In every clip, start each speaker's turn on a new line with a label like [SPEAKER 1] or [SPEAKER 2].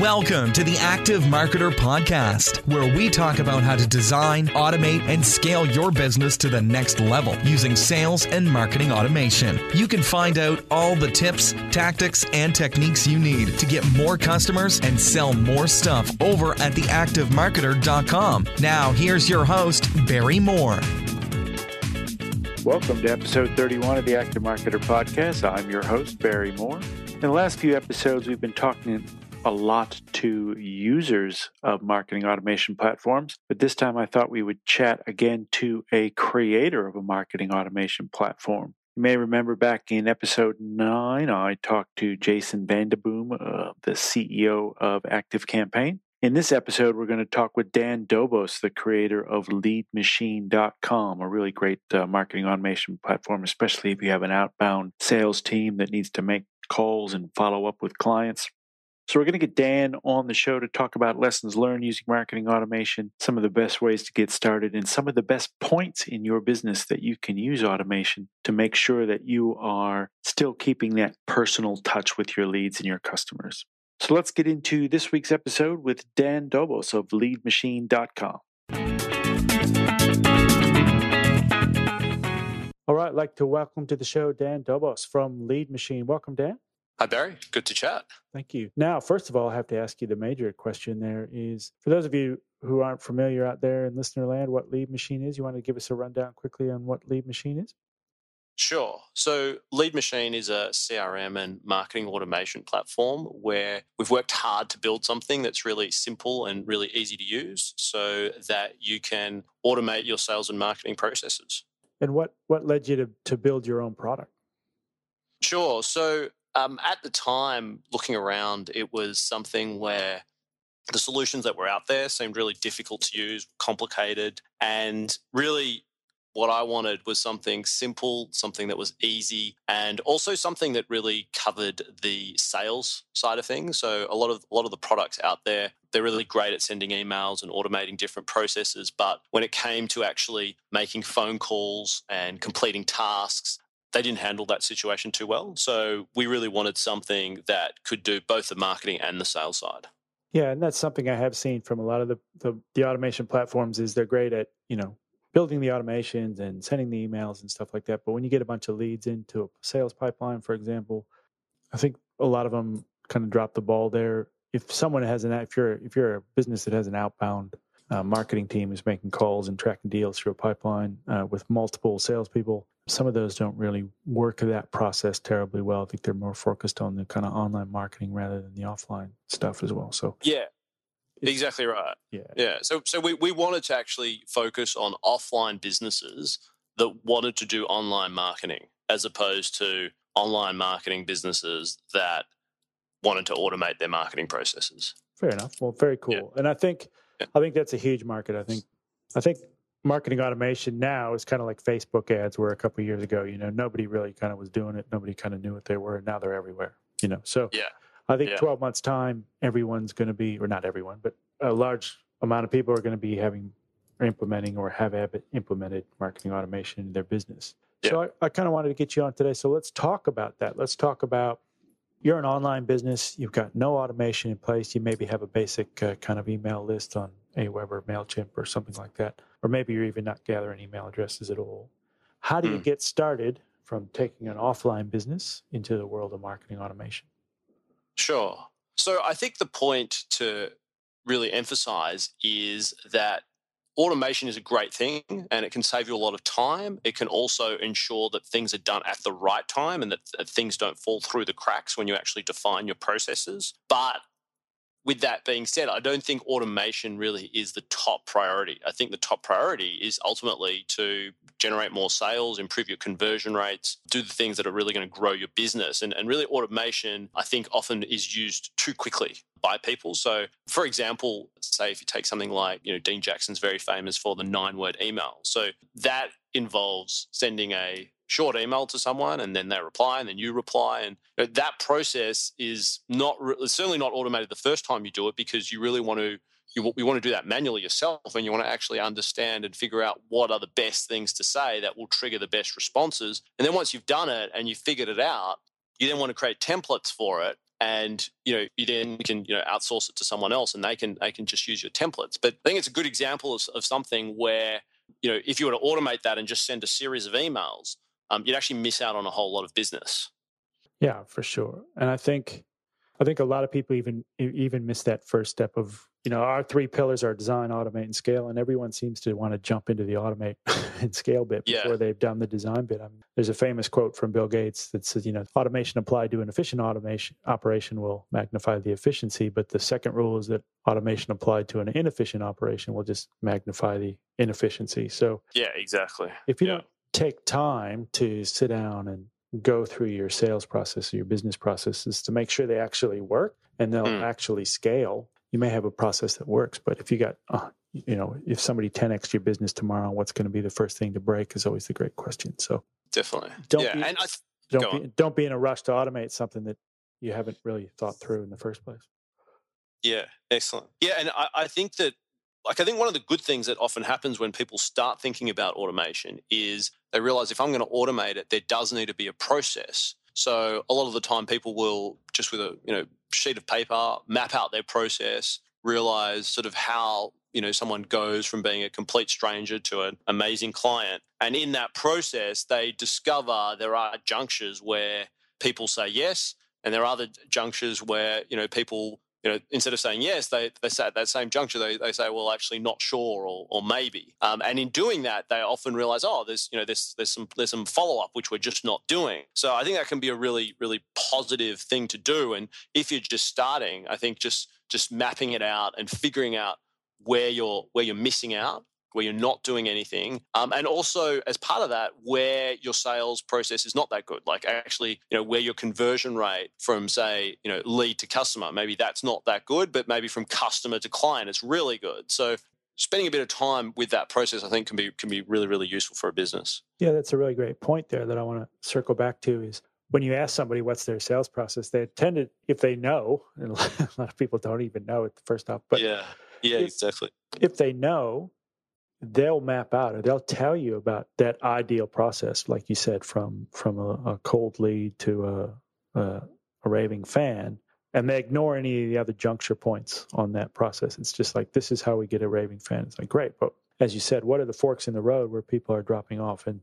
[SPEAKER 1] Welcome to the Active Marketer Podcast, where we talk about how to design, automate, and scale your business to the next level using sales and marketing automation. You can find out all the tips, tactics, and techniques you need to get more customers and sell more stuff over at theactivemarketer.com. Now, here's your host, Barry Moore.
[SPEAKER 2] Welcome to episode 31 of the Active Marketer Podcast. I'm your host, Barry Moore. In the last few episodes, we've been talking a lot to users of marketing automation platforms, but this time I thought we would chat again to a creator of a marketing automation platform. You may remember back in episode 9, I talked to Jason VandeBoom, uh, the CEO of Active Campaign. In this episode, we're going to talk with Dan Dobos, the creator of leadmachine.com, a really great uh, marketing automation platform, especially if you have an outbound sales team that needs to make calls and follow up with clients. So, we're going to get Dan on the show to talk about lessons learned using marketing automation, some of the best ways to get started, and some of the best points in your business that you can use automation to make sure that you are still keeping that personal touch with your leads and your customers. So, let's get into this week's episode with Dan Dobos of leadmachine.com. All right, I'd like to welcome to the show Dan Dobos from Lead Machine. Welcome, Dan.
[SPEAKER 3] Hi, Barry. Good to chat.
[SPEAKER 2] Thank you. Now, first of all, I have to ask you the major question there is for those of you who aren't familiar out there in listener land, what Lead Machine is, you want to give us a rundown quickly on what Lead Machine is?
[SPEAKER 3] Sure. So, Lead Machine is a CRM and marketing automation platform where we've worked hard to build something that's really simple and really easy to use so that you can automate your sales and marketing processes.
[SPEAKER 2] And what, what led you to, to build your own product?
[SPEAKER 3] Sure. So, um, at the time, looking around, it was something where the solutions that were out there seemed really difficult to use, complicated, and really what I wanted was something simple, something that was easy, and also something that really covered the sales side of things. So a lot of a lot of the products out there, they're really great at sending emails and automating different processes, but when it came to actually making phone calls and completing tasks, they didn't handle that situation too well. So we really wanted something that could do both the marketing and the sales side.
[SPEAKER 2] Yeah, and that's something I have seen from a lot of the, the, the automation platforms is they're great at, you know, building the automations and sending the emails and stuff like that. But when you get a bunch of leads into a sales pipeline, for example, I think a lot of them kind of drop the ball there. If someone has an if you're if you're a business that has an outbound uh, marketing team is making calls and tracking deals through a pipeline uh, with multiple salespeople, some of those don't really work that process terribly well. I think they're more focused on the kind of online marketing rather than the offline stuff as well. So
[SPEAKER 3] yeah, exactly right.
[SPEAKER 2] Yeah,
[SPEAKER 3] yeah. So so we we wanted to actually focus on offline businesses that wanted to do online marketing as opposed to online marketing businesses that wanted to automate their marketing processes.
[SPEAKER 2] Fair enough. Well, very cool. Yeah. And I think yeah. I think that's a huge market. I think I think marketing automation now is kind of like Facebook ads were a couple years ago. You know, nobody really kind of was doing it. Nobody kind of knew what they were. And now they're everywhere. You know, so
[SPEAKER 3] yeah,
[SPEAKER 2] I think
[SPEAKER 3] yeah.
[SPEAKER 2] 12 months time, everyone's going to be, or not everyone, but a large amount of people are going to be having or implementing or have implemented marketing automation in their business. Yeah. So I, I kind of wanted to get you on today. So let's talk about that. Let's talk about you're an online business. You've got no automation in place. You maybe have a basic uh, kind of email list on Aweber or MailChimp or something like that. Or maybe you're even not gathering email addresses at all. How do you mm. get started from taking an offline business into the world of marketing automation?
[SPEAKER 3] Sure. So I think the point to really emphasize is that automation is a great thing and it can save you a lot of time. It can also ensure that things are done at the right time and that things don't fall through the cracks when you actually define your processes. But with that being said, I don't think automation really is the top priority. I think the top priority is ultimately to generate more sales, improve your conversion rates, do the things that are really going to grow your business. And, and really, automation, I think, often is used too quickly by people. So, for example, say if you take something like, you know, Dean Jackson's very famous for the nine word email. So that involves sending a short email to someone and then they reply and then you reply. And that process is not certainly not automated the first time you do it because you really want to you, you want to do that manually yourself and you want to actually understand and figure out what are the best things to say that will trigger the best responses. And then once you've done it and you've figured it out you then want to create templates for it and you know you then can you know outsource it to someone else and they can they can just use your templates. But i think it's a good example of, of something where you know if you were to automate that and just send a series of emails um, you'd actually miss out on a whole lot of business
[SPEAKER 2] yeah for sure and i think i think a lot of people even even miss that first step of you know, our three pillars are design, automate, and scale, and everyone seems to want to jump into the automate and scale bit before yeah. they've done the design bit. I mean, there's a famous quote from Bill Gates that says, you know, automation applied to an efficient automation operation will magnify the efficiency, but the second rule is that automation applied to an inefficient operation will just magnify the inefficiency. So,
[SPEAKER 3] yeah, exactly.
[SPEAKER 2] If you
[SPEAKER 3] yeah.
[SPEAKER 2] don't take time to sit down and go through your sales process or your business processes to make sure they actually work and they'll mm. actually scale you may have a process that works, but if you got, uh, you know, if somebody 10x your business tomorrow, what's going to be the first thing to break is always the great question. So
[SPEAKER 3] definitely,
[SPEAKER 2] don't
[SPEAKER 3] yeah,
[SPEAKER 2] be,
[SPEAKER 3] and I,
[SPEAKER 2] don't be, don't be in a rush to automate something that you haven't really thought through in the first place.
[SPEAKER 3] Yeah, excellent. Yeah, and I, I think that like I think one of the good things that often happens when people start thinking about automation is they realize if I'm going to automate it, there does need to be a process. So a lot of the time, people will just with a you know sheet of paper map out their process, realize sort of how you know someone goes from being a complete stranger to an amazing client, and in that process, they discover there are junctures where people say yes, and there are other junctures where you know people you know, instead of saying yes, they, they say at that same juncture, they, they say, well, actually not sure or, or maybe. Um, and in doing that, they often realize, oh, there's, you know, there's, there's some, there's some follow up, which we're just not doing. So I think that can be a really, really positive thing to do. And if you're just starting, I think just, just mapping it out and figuring out where you're, where you're missing out where you're not doing anything. Um, and also, as part of that, where your sales process is not that good, like actually, you know, where your conversion rate from, say, you know, lead to customer, maybe that's not that good, but maybe from customer to client, it's really good. So, spending a bit of time with that process, I think, can be can be really really useful for a business.
[SPEAKER 2] Yeah, that's a really great point there that I want to circle back to is when you ask somebody what's their sales process, they tend to, if they know, and a lot of people don't even know it first off, but
[SPEAKER 3] yeah, yeah,
[SPEAKER 2] if,
[SPEAKER 3] exactly.
[SPEAKER 2] If they know, they'll map out or they'll tell you about that ideal process, like you said, from from a, a cold lead to a, a, a raving fan, and they ignore any of the other juncture points on that process. It's just like this is how we get a raving fan. It's like great, but as you said, what are the forks in the road where people are dropping off? And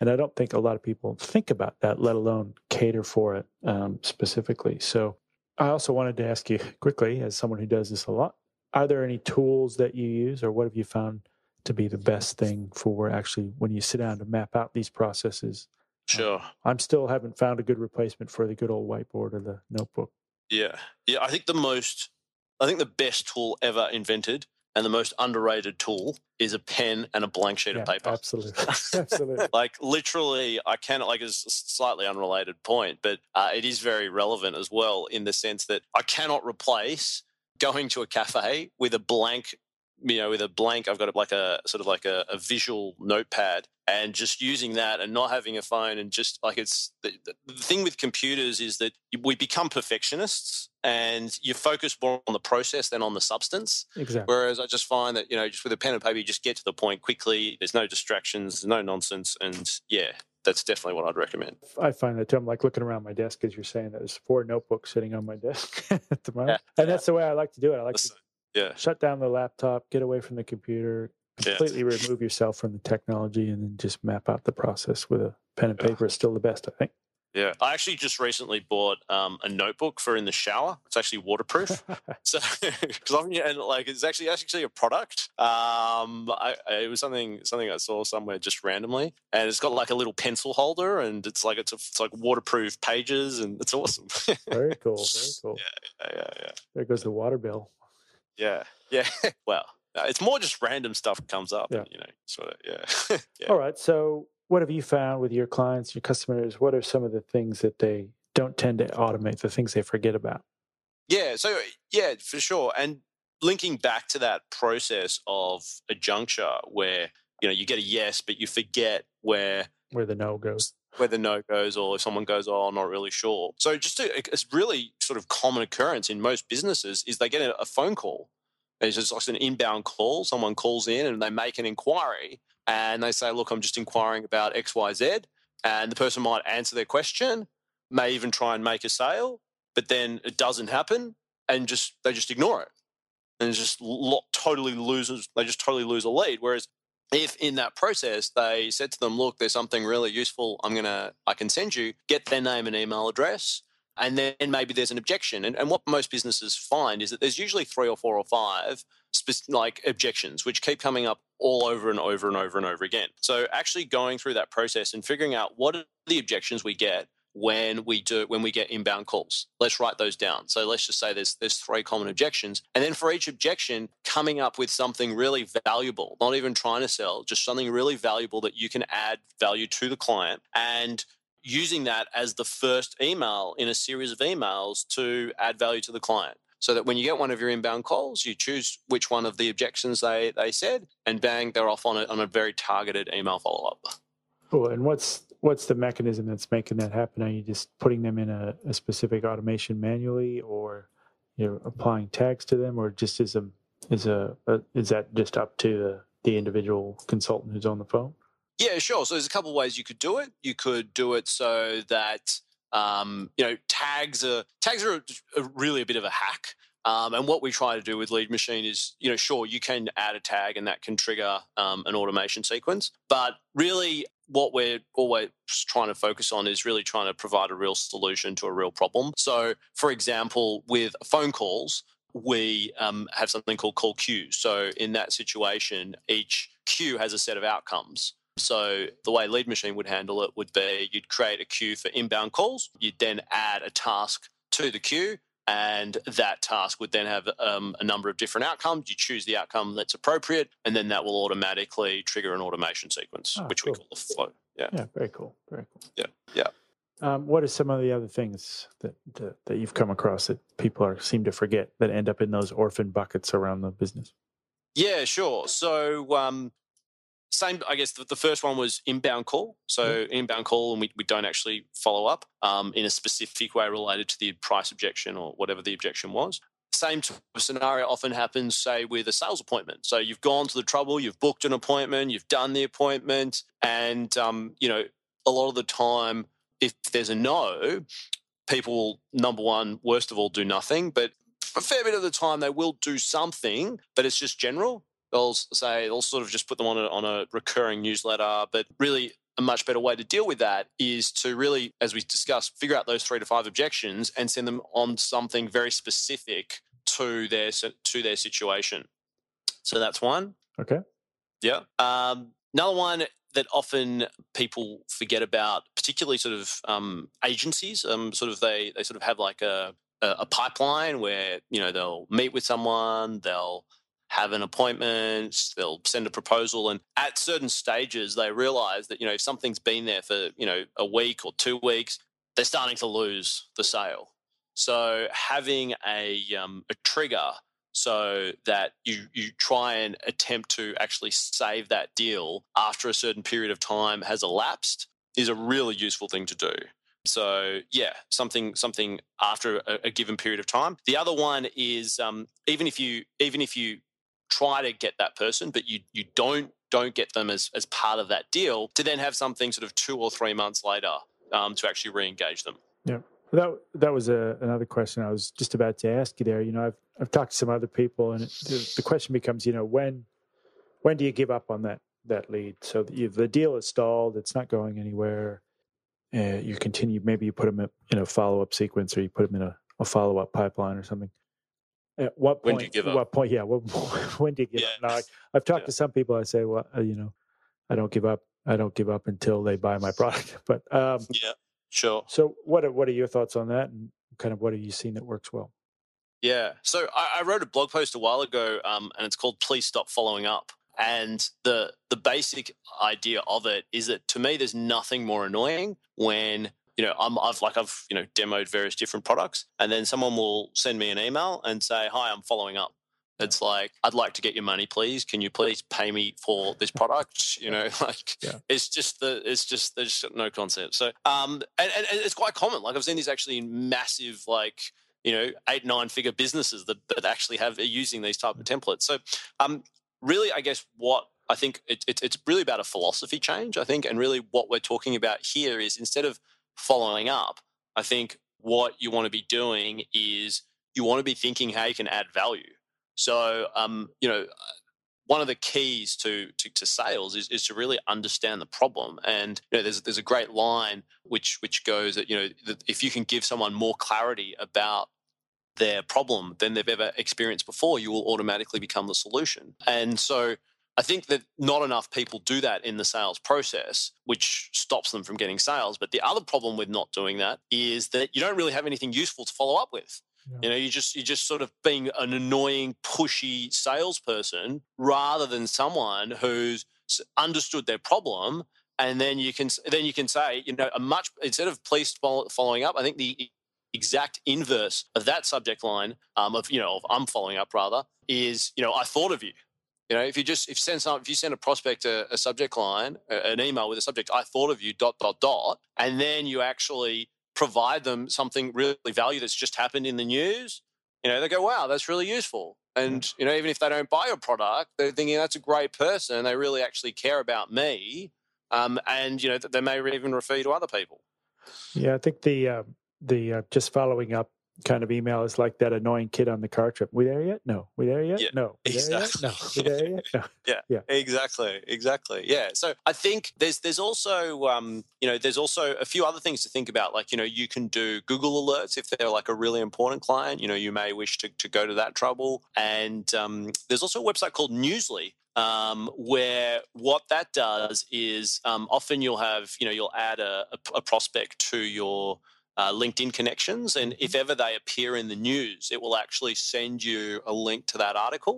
[SPEAKER 2] and I don't think a lot of people think about that, let alone cater for it um, specifically. So I also wanted to ask you quickly, as someone who does this a lot, are there any tools that you use, or what have you found to be the best thing for actually when you sit down to map out these processes.
[SPEAKER 3] Sure.
[SPEAKER 2] Um, I'm still haven't found a good replacement for the good old whiteboard or the notebook.
[SPEAKER 3] Yeah. Yeah. I think the most, I think the best tool ever invented and the most underrated tool is a pen and a blank sheet
[SPEAKER 2] yeah,
[SPEAKER 3] of paper.
[SPEAKER 2] Absolutely. absolutely.
[SPEAKER 3] like literally, I cannot, like, it's a slightly unrelated point, but uh, it is very relevant as well in the sense that I cannot replace going to a cafe with a blank you know with a blank i've got like a sort of like a, a, visual notepad and just using that and not having a phone and just like it's the, the, thing with computers is that we become perfectionists and you focus more on the process than on the substance
[SPEAKER 2] exactly
[SPEAKER 3] whereas i just find that you know just with a pen and paper you just get to the point quickly there's no distractions there's no nonsense and yeah that's definitely what I'd recommend.
[SPEAKER 2] I find that too. I'm like looking around my desk as you're saying that there's four notebooks sitting on my desk at the moment. Yeah, and that's the way I like to do it. I like to
[SPEAKER 3] yeah.
[SPEAKER 2] Shut down the laptop, get away from the computer, completely yeah. remove yourself from the technology, and then just map out the process with a pen and paper is still the best, I think.
[SPEAKER 3] Yeah, I actually just recently bought um, a notebook for in the shower. It's actually waterproof, so because I'm and like it's actually actually a product. Um, I, it was something something I saw somewhere just randomly, and it's got like a little pencil holder, and it's like it's a, it's like waterproof pages, and it's awesome.
[SPEAKER 2] very cool, very cool.
[SPEAKER 3] Yeah, yeah, yeah, yeah.
[SPEAKER 2] There goes the water bill.
[SPEAKER 3] Yeah, yeah. well, uh, it's more just random stuff comes up. Yeah. You know, sort of. Yeah.
[SPEAKER 2] yeah. All right. So, what have you found with your clients, your customers? What are some of the things that they don't tend to automate? The things they forget about?
[SPEAKER 3] Yeah. So, uh, yeah, for sure. And linking back to that process of a juncture where you know you get a yes, but you forget where
[SPEAKER 2] where the no goes
[SPEAKER 3] where the no goes or if someone goes, oh, I'm not really sure. So just a, it's really sort of common occurrence in most businesses is they get a, a phone call. It's just like an inbound call. Someone calls in and they make an inquiry and they say, look, I'm just inquiring about X, Y, Z. And the person might answer their question, may even try and make a sale. but then it doesn't happen, and just they just ignore it, and just lo- totally loses. They just totally lose a lead. Whereas if in that process they said to them, "Look, there's something really useful. I'm gonna, I can send you. Get their name and email address." And then maybe there's an objection. And, and what most businesses find is that there's usually three or four or five like objections, which keep coming up all over and over and over and over again. So actually going through that process and figuring out what are the objections we get when we do when we get inbound calls. Let's write those down. So let's just say there's there's three common objections, and then for each objection, coming up with something really valuable. Not even trying to sell, just something really valuable that you can add value to the client, and using that as the first email in a series of emails to add value to the client so that when you get one of your inbound calls, you choose which one of the objections they, they said, and bang, they're off on a, on a very targeted email follow up.
[SPEAKER 2] Cool. And what's what's the mechanism that's making that happen? Are you just putting them in a, a specific automation manually, or you're applying tags to them, or just is a is a, a is that just up to the, the individual consultant who's on the phone?
[SPEAKER 3] Yeah, sure. So there's a couple ways you could do it. You could do it so that um, you know, tags are tags are really a bit of a hack. Um, and what we try to do with Lead Machine is, you know, sure you can add a tag and that can trigger um, an automation sequence, but really what we're always trying to focus on is really trying to provide a real solution to a real problem. So, for example, with phone calls, we um, have something called call queues. So, in that situation, each queue has a set of outcomes. So the way Lead Machine would handle it would be you'd create a queue for inbound calls. You'd then add a task to the queue, and that task would then have um, a number of different outcomes. You choose the outcome that's appropriate, and then that will automatically trigger an automation sequence, oh, which cool. we call a flow.
[SPEAKER 2] Yeah. Yeah. Very cool. Very cool.
[SPEAKER 3] Yeah. Yeah.
[SPEAKER 2] Um, what are some of the other things that, that, that you've come across that people are seem to forget that end up in those orphan buckets around the business?
[SPEAKER 3] Yeah, sure. So um, same, I guess the, the, first one was inbound call. So mm-hmm. inbound call, and we, we don't actually follow up um, in a specific way related to the price objection or whatever the objection was. Same scenario often happens, say, with a sales appointment. So you've gone to the trouble, you've booked an appointment, you've done the appointment, and um, you know a lot of the time, if there's a no, people will number one, worst of all, do nothing. But a fair bit of the time, they will do something, but it's just general they'll say they'll sort of just put them on a, on a recurring newsletter. But really, a much better way to deal with that is to really, as we discussed, figure out those three to five objections and send them on something very specific to their to their situation. So that's one.
[SPEAKER 2] Okay.
[SPEAKER 3] Yeah. Um, another one that often people forget about, particularly sort of um, agencies. Um, sort of they they sort of have like a a pipeline where you know they'll meet with someone, they'll have an appointment, they'll send a proposal. And at certain stages, they realize that, you know, if something's been there for, you know, a week or two weeks, they're starting to lose the sale. So having a, um, a trigger so that you, you try and attempt to actually save that deal after a certain period of time has elapsed is a really useful thing to do. So yeah, something something after a, a, given period of time. The other one is um, even if you even if you try to get that person, but you you don't don't get them as as part of that deal to then have something sort of two or three months later um, to actually re-engage them.
[SPEAKER 2] Yeah. That that was a, another question I was just about to ask you there. You know, I've I've talked to some other people, and it, the, the, question becomes, you know, when when do you give up on that that lead? So the, the deal is stalled; it's not going anywhere. Uh, you continue. Maybe you put them in a follow up sequence, or you put them in a, a follow up pipeline or something. At what point?
[SPEAKER 3] When do you give up?
[SPEAKER 2] What point? Yeah. What, when do you give up? Now, I, have talked yeah. to some people. I say, well, uh, you know, I don't give up. I don't give up until they buy my product. But um,
[SPEAKER 3] yeah, sure.
[SPEAKER 2] So, what are, what are your thoughts on that, and kind of what have you seen that works well?
[SPEAKER 3] Yeah. So I, I wrote a blog post a while ago, um, and it's called "Please Stop Following Up." And the the basic idea of it is that to me, there's nothing more annoying when you know, I'm, I've like I've you know demoed various different products, and then someone will send me an email and say, "Hi, I'm following up." It's like, I'd like to get your money, please. Can you please pay me for this product? You know, like yeah. it's just the it's just there's no concept. So um, and, and it's quite common. Like I've seen these actually in massive like you know eight nine figure businesses that that actually have are using these type of templates. So um, really, I guess what I think it, it, it's really about a philosophy change. I think, and really what we're talking about here is instead of following up, I think what you want to be doing is you want to be thinking how you can add value. So, um, you know, one of the keys to, to, to, sales is, is to really understand the problem. And you know, there's there's a great line which which goes that you know that if you can give someone more clarity about their problem than they've ever experienced before, you will automatically become the solution. And so I think that not enough people do that in the sales process, which stops them from getting sales. But the other problem with not doing that is that you don't really have anything useful to follow up with. Yeah. You know, you just you're just sort of being an annoying, pushy salesperson rather than someone who's understood their problem, and then you can then you can say, you know, a much instead of please following up. I think the exact inverse of that subject line um, of you know of I'm following up rather is you know I thought of you. You know, if you just if you send some, if you send a prospect a, a subject line, a, an email with a subject, I thought of you dot dot dot, and then you actually provide them something really value that's just happened in the news, you know, they go, wow, that's really useful. And, you know, even if they don't buy your product, they're thinking that's a great person. They really actually care about me. Um, and, you know, they may even refer you to other people.
[SPEAKER 2] Yeah, I think the, uh, the uh, just following up kind of email is like that annoying kid on the car trip. We there yet? No. We there yet? Yeah, no. We exactly. there yet? No. We there yet? No.
[SPEAKER 3] yeah. Yeah. Exactly. Exactly. Yeah. So I think there's there's also um, you know there's also a few other things to think about. Like you know you can do Google alerts if they're like a really important client. You know you may wish to to go to that trouble. And um, there's also a website called Newsle um, where what that does is um, often you'll have you know you'll add a, a, a prospect to your uh, LinkedIn connections. And if mm-hmm. ever they appear in the news, it will actually send you a link to that article.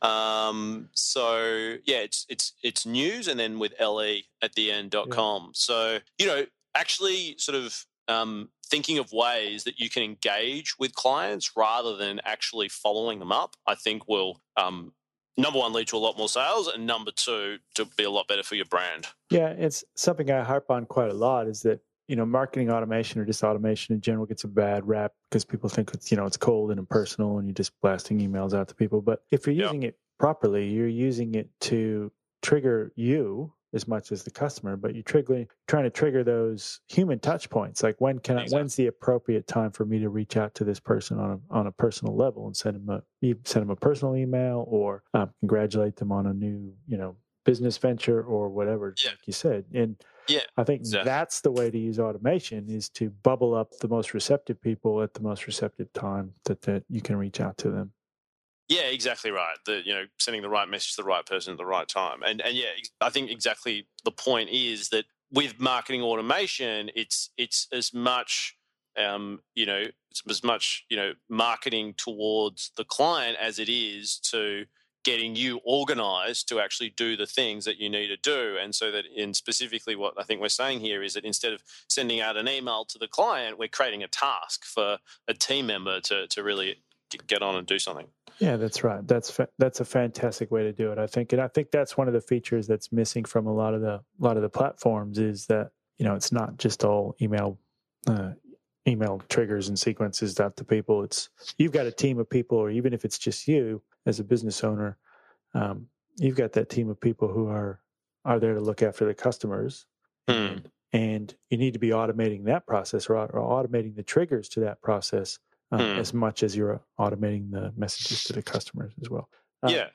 [SPEAKER 3] Um, so yeah, it's it's it's news and then with le at the end dot com. So you know, actually, sort of um, thinking of ways that you can engage with clients rather than actually following them up, I think will um, number one lead to a lot more sales, and number two to be a lot better for your brand.
[SPEAKER 2] Yeah, it's something I harp on quite a lot. Is that you know, marketing automation or just automation in general gets a bad rap because people think it's, you know, it's cold and impersonal and you're just blasting emails out to people. But if you're using it properly, you're using it to trigger you as much as the customer, but you're triggering, trying to trigger those human touch points. Like when can exactly. I, when's the appropriate time for me to reach out to this person on a, on a personal level and send them a, send them a personal email or um, congratulate them on a new, you know, business venture or whatever, yeah. like you said. And
[SPEAKER 3] yeah,
[SPEAKER 2] I think exactly. that's the way to use automation is to bubble up the most receptive people at the most receptive time that, that you can reach out to them.
[SPEAKER 3] Yeah, exactly right. The you know sending the right message to the right person at the right time, and and yeah, I think exactly the point is that with marketing automation, it's it's as much um, you know it's as much you know marketing towards the client as it is to getting you organized to actually do the things that you need to do. And so that in specifically what I think we're saying here is that instead of sending out an email to the client, we're creating a task for a team member to, to really get on and do something.
[SPEAKER 2] Yeah, that's right. That's fa- that's a fantastic way to do it. I think, and I think that's one of the features that's missing from a lot of the a lot of the platforms is that you know it's not just all email uh, email triggers and sequences out to people. It's you've got a team of people, or even if it's just you, as a business owner, um, you've got that team of people who are are there to look after the customers,
[SPEAKER 3] mm.
[SPEAKER 2] and you need to be automating that process or, or automating the triggers to that process uh, mm. as much as you're automating the messages to the customers as well.
[SPEAKER 3] Uh, yeah.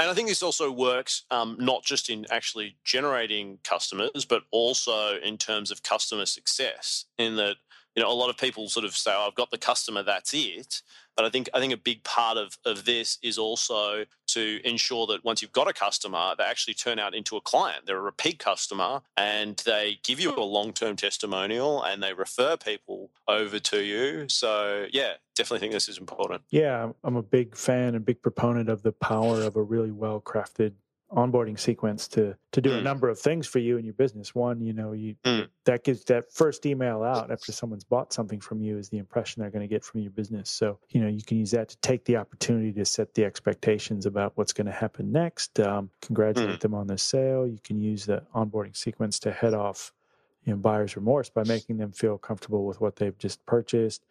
[SPEAKER 3] And I think this also works um, not just in actually generating customers, but also in terms of customer success. In that, you know, a lot of people sort of say, oh, "I've got the customer, that's it," But I think I think a big part of, of this is also to ensure that once you've got a customer, they actually turn out into a client. They're a repeat customer and they give you a long term testimonial and they refer people over to you. So yeah, definitely think this is important.
[SPEAKER 2] Yeah, I'm a big fan and big proponent of the power of a really well crafted onboarding sequence to to do mm. a number of things for you and your business. One, you know, you mm. that gives that first email out after someone's bought something from you is the impression they're going to get from your business. So, you know, you can use that to take the opportunity to set the expectations about what's going to happen next. Um, congratulate mm. them on the sale. You can use the onboarding sequence to head off, you know, buyer's remorse by making them feel comfortable with what they've just purchased.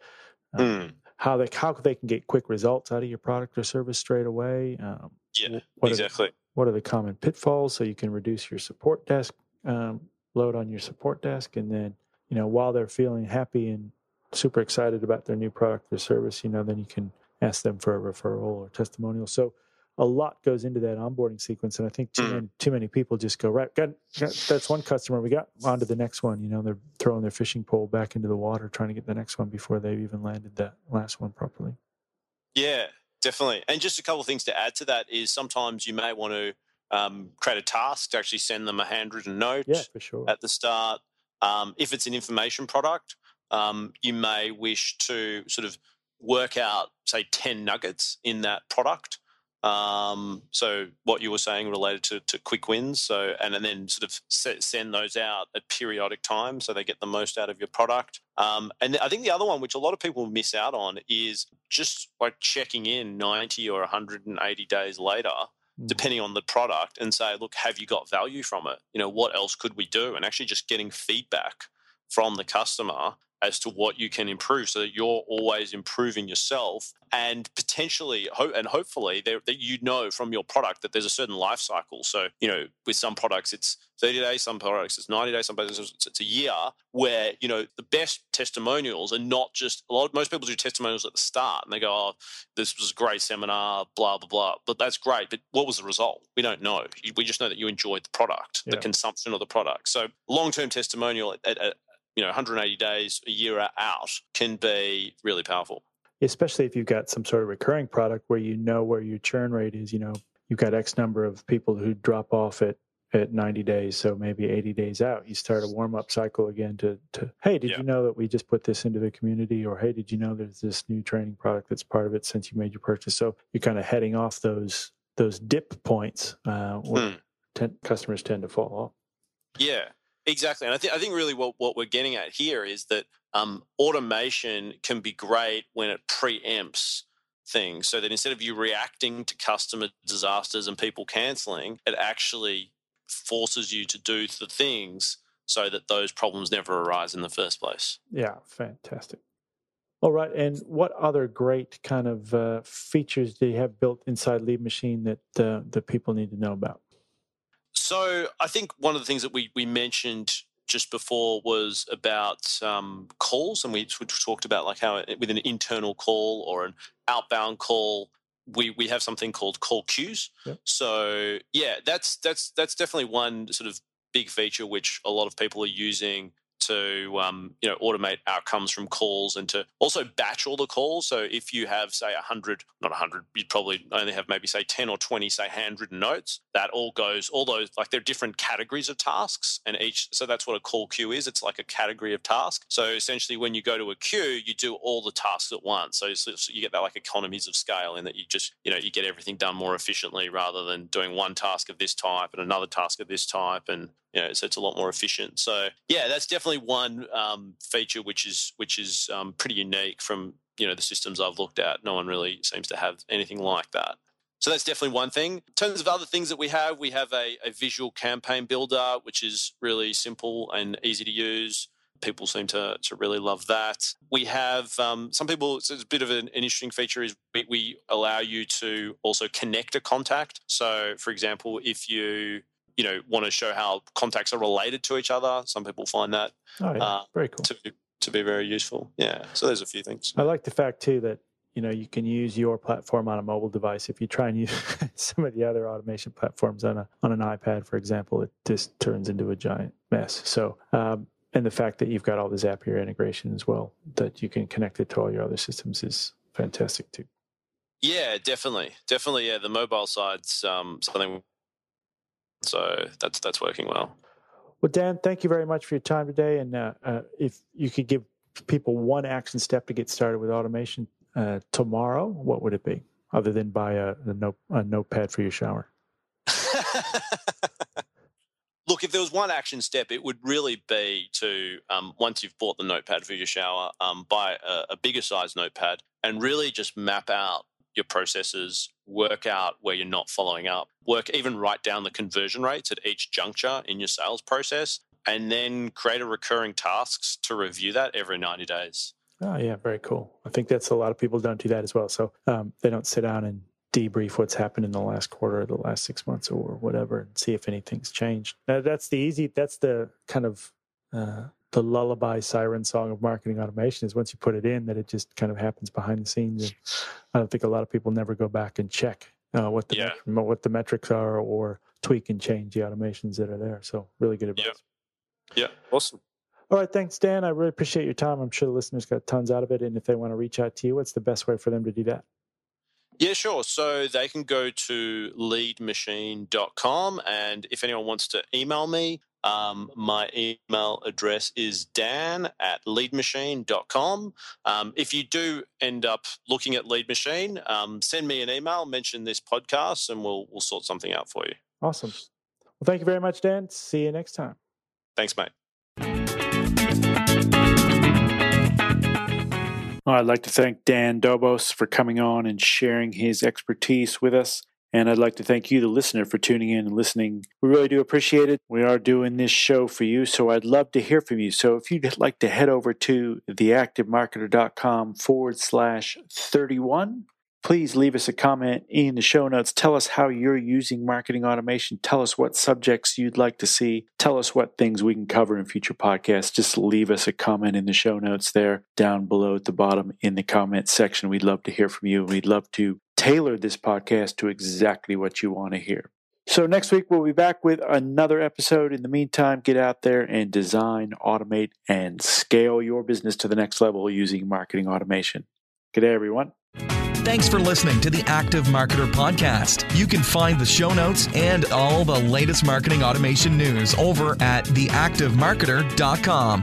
[SPEAKER 2] Um, how they how they can get quick results out of your product or service straight away. Um,
[SPEAKER 3] yeah, exactly
[SPEAKER 2] what are the common pitfalls so you can reduce your support desk um, load on your support desk and then you know while they're feeling happy and super excited about their new product or service, you know, then you can ask them for a referral or testimonial. So a lot goes into that onboarding sequence, and I think too,
[SPEAKER 3] Mm.
[SPEAKER 2] many, too many people just go right. Got, got that's one customer. We got on to the next one. You know, they're throwing their fishing pole back into the water, trying to get the next one before they've even landed that last one properly.
[SPEAKER 3] Yeah, definitely. And just a couple of things to add to that is sometimes you may want to um, create a task to actually send them a handwritten note
[SPEAKER 2] Yeah, for sure.
[SPEAKER 3] at the start. Um, if it's an information product, um, you may wish to sort of work out, say, 10 nuggets in that product. Um, so what you were saying related to, to quick wins. So, and, and then sort of se- send those out at periodic times so they get the most out of your product. Um, and I think the other one, which a lot of people miss out on, is just like checking in 90 or 180 days later
[SPEAKER 2] Mm.
[SPEAKER 3] depending on the product and say look have you got value from it you know what else could we do and actually just getting feedback from the customer as to what you can improve so that you're always improving yourself and potentially and hopefully that you know from your product that there's a certain life cycle. So you know with some products it's 30 days some products it's 90 days some products it's, a year where you know the best testimonials are not just a lot of, most people do testimonials at the start and they go oh this was a great seminar blah blah blah but that's great but what was the result? We don't know. We just know that you enjoyed the product the consumption of the product. So long-term testimonial at, at, at you know 180 days a year out can be really powerful.
[SPEAKER 2] Especially if you've got some sort of recurring product where you know where your churn rate is you know you've got x number of people who drop off at at 90 days so maybe 80 days out you start a warm up cycle again to to hey did
[SPEAKER 3] Yeah.
[SPEAKER 2] you know that we just put this into the community? or hey did you know there's this new training product that's part of it since you made your purchase? So you're kind of heading off those those dip points uh, where
[SPEAKER 3] Hmm.
[SPEAKER 2] ten, customers tend to fall off.
[SPEAKER 3] Yeah, exactly. And I think I think really what, what we're getting at here is that um, automation can be great when it preempts things, so that instead of you reacting to customer disasters and people canceling, it actually forces you to do the things so that those problems never arise in the first place.
[SPEAKER 2] Yeah, fantastic. All right, and what other great kind of uh, features do you have built inside Lead Machine that uh, that people need to know about?
[SPEAKER 3] So I think one of the things that we we mentioned just before was about um, calls, and we, we talked about like how with an internal call or an outbound call, we we have something called call queues.
[SPEAKER 2] Yep.
[SPEAKER 3] So yeah, that's that's that's definitely one sort of big feature which a lot of people are using to um, you know automate outcomes from calls and to also batch all the calls. So if you have say hundred, not hundred, you'd probably only have maybe say ten or twenty say handwritten notes. That all goes all those like they're different categories of tasks, and each so that's what a call queue is. It's like a category of task. So essentially, when you go to a queue, you do all the tasks at once. So, so you get that like economies of scale in that you just you know you get everything done more efficiently rather than doing one task of this type and another task of this type and you know, so it's a lot more efficient. So yeah, that's definitely one um, feature which is which is um, pretty unique from you know the systems I've looked at. No one really seems to have anything like that. So that's definitely one thing. In terms of other things that we have, we have a, a visual campaign builder, which is really simple and easy to use. People seem to, to really love that. We have um, some people, so it's a bit of an, an interesting feature is we, we allow you to also connect a contact. So, for example, if you you know want to show how contacts are related to each other. Some people find that
[SPEAKER 2] Oh, yeah,
[SPEAKER 3] Uh,
[SPEAKER 2] very cool.
[SPEAKER 3] to to be very useful. Yeah, so there's a few things.
[SPEAKER 2] I like the fact too that you know you can use your platform on a mobile device. If you try and use some of the other automation platforms on a on an iPad, for example, it just turns into a giant mess. So. Um, and the fact that you've got all the Zapier integration as well, that you can connect it to all your other systems is fantastic too.
[SPEAKER 3] Yeah, definitely, definitely. Yeah, the mobile side's um, something. So that's that's working well.
[SPEAKER 2] Well, Dan, thank you very much for your time today. And uh, uh, if you could give people one action step to get started with automation uh, tomorrow, what would it be, other than buy a, a, note, a notepad for your shower?
[SPEAKER 3] Look, if there was one action step, it would really be to um, once you've bought the notepad for your shower, um, buy a, a bigger size notepad and really just map out your processes, work out where you're not following up, work even write down the conversion rates at each juncture in your sales process, and then create a recurring tasks to review that every 90 days.
[SPEAKER 2] Oh, yeah, very cool. I think that's a lot of people don't do that as well. So um, they don't sit down and debrief what's happened in the last quarter or the last six months or whatever and see if anything's changed. Now, that's the easy, that's the kind of uh,
[SPEAKER 4] the lullaby siren song of marketing automation is once you put it in that it just kind of happens behind the scenes and i don't think a lot of people never go back and check uh, what the
[SPEAKER 3] Yeah.
[SPEAKER 4] met- what the metrics are or tweak and change the automations that are there so really good advice
[SPEAKER 3] Yeah. Yeah. Awesome.
[SPEAKER 4] all right thanks dan i really appreciate your time i'm sure the listeners got tons out of it and if they want to reach out to you what's the best way for them to do that
[SPEAKER 3] Yeah, sure. So they can go to leadmachine.com. And if anyone wants to email me, um, my email address is dan at leadmachine.com. Um, if you do end up looking at Lead Machine, um, send me an email, mention this podcast, and we'll, we'll sort something out for you.
[SPEAKER 4] awesome well thank you very much dan see you next time
[SPEAKER 3] Thanks, mate.
[SPEAKER 2] I'd like to thank Dan Dobos for coming on and sharing his expertise with us. And I'd like to thank you, the listener, for tuning in and listening. We really do appreciate it. We are doing this show for you, so I'd love to hear from you. So if you'd like to head over to theactivemarketer.com forward slash 31, please leave us a comment in the show notes. Tell us how you're using marketing automation. Tell us what subjects you'd like to see. Tell us what things we can cover in future podcasts. Just leave us a comment in the show notes there down below at the bottom in the comment section. We'd love to hear from you. We'd love to tailor this podcast to exactly what you want to hear. So next week we'll be back with another episode. In the meantime, get out there and design, automate, and scale your business to the next level using marketing automation. Good day, everyone.
[SPEAKER 1] Thanks for listening to the Active Marketer Podcast. You can find the show notes and all the latest marketing automation news over at theactivemarketer.com.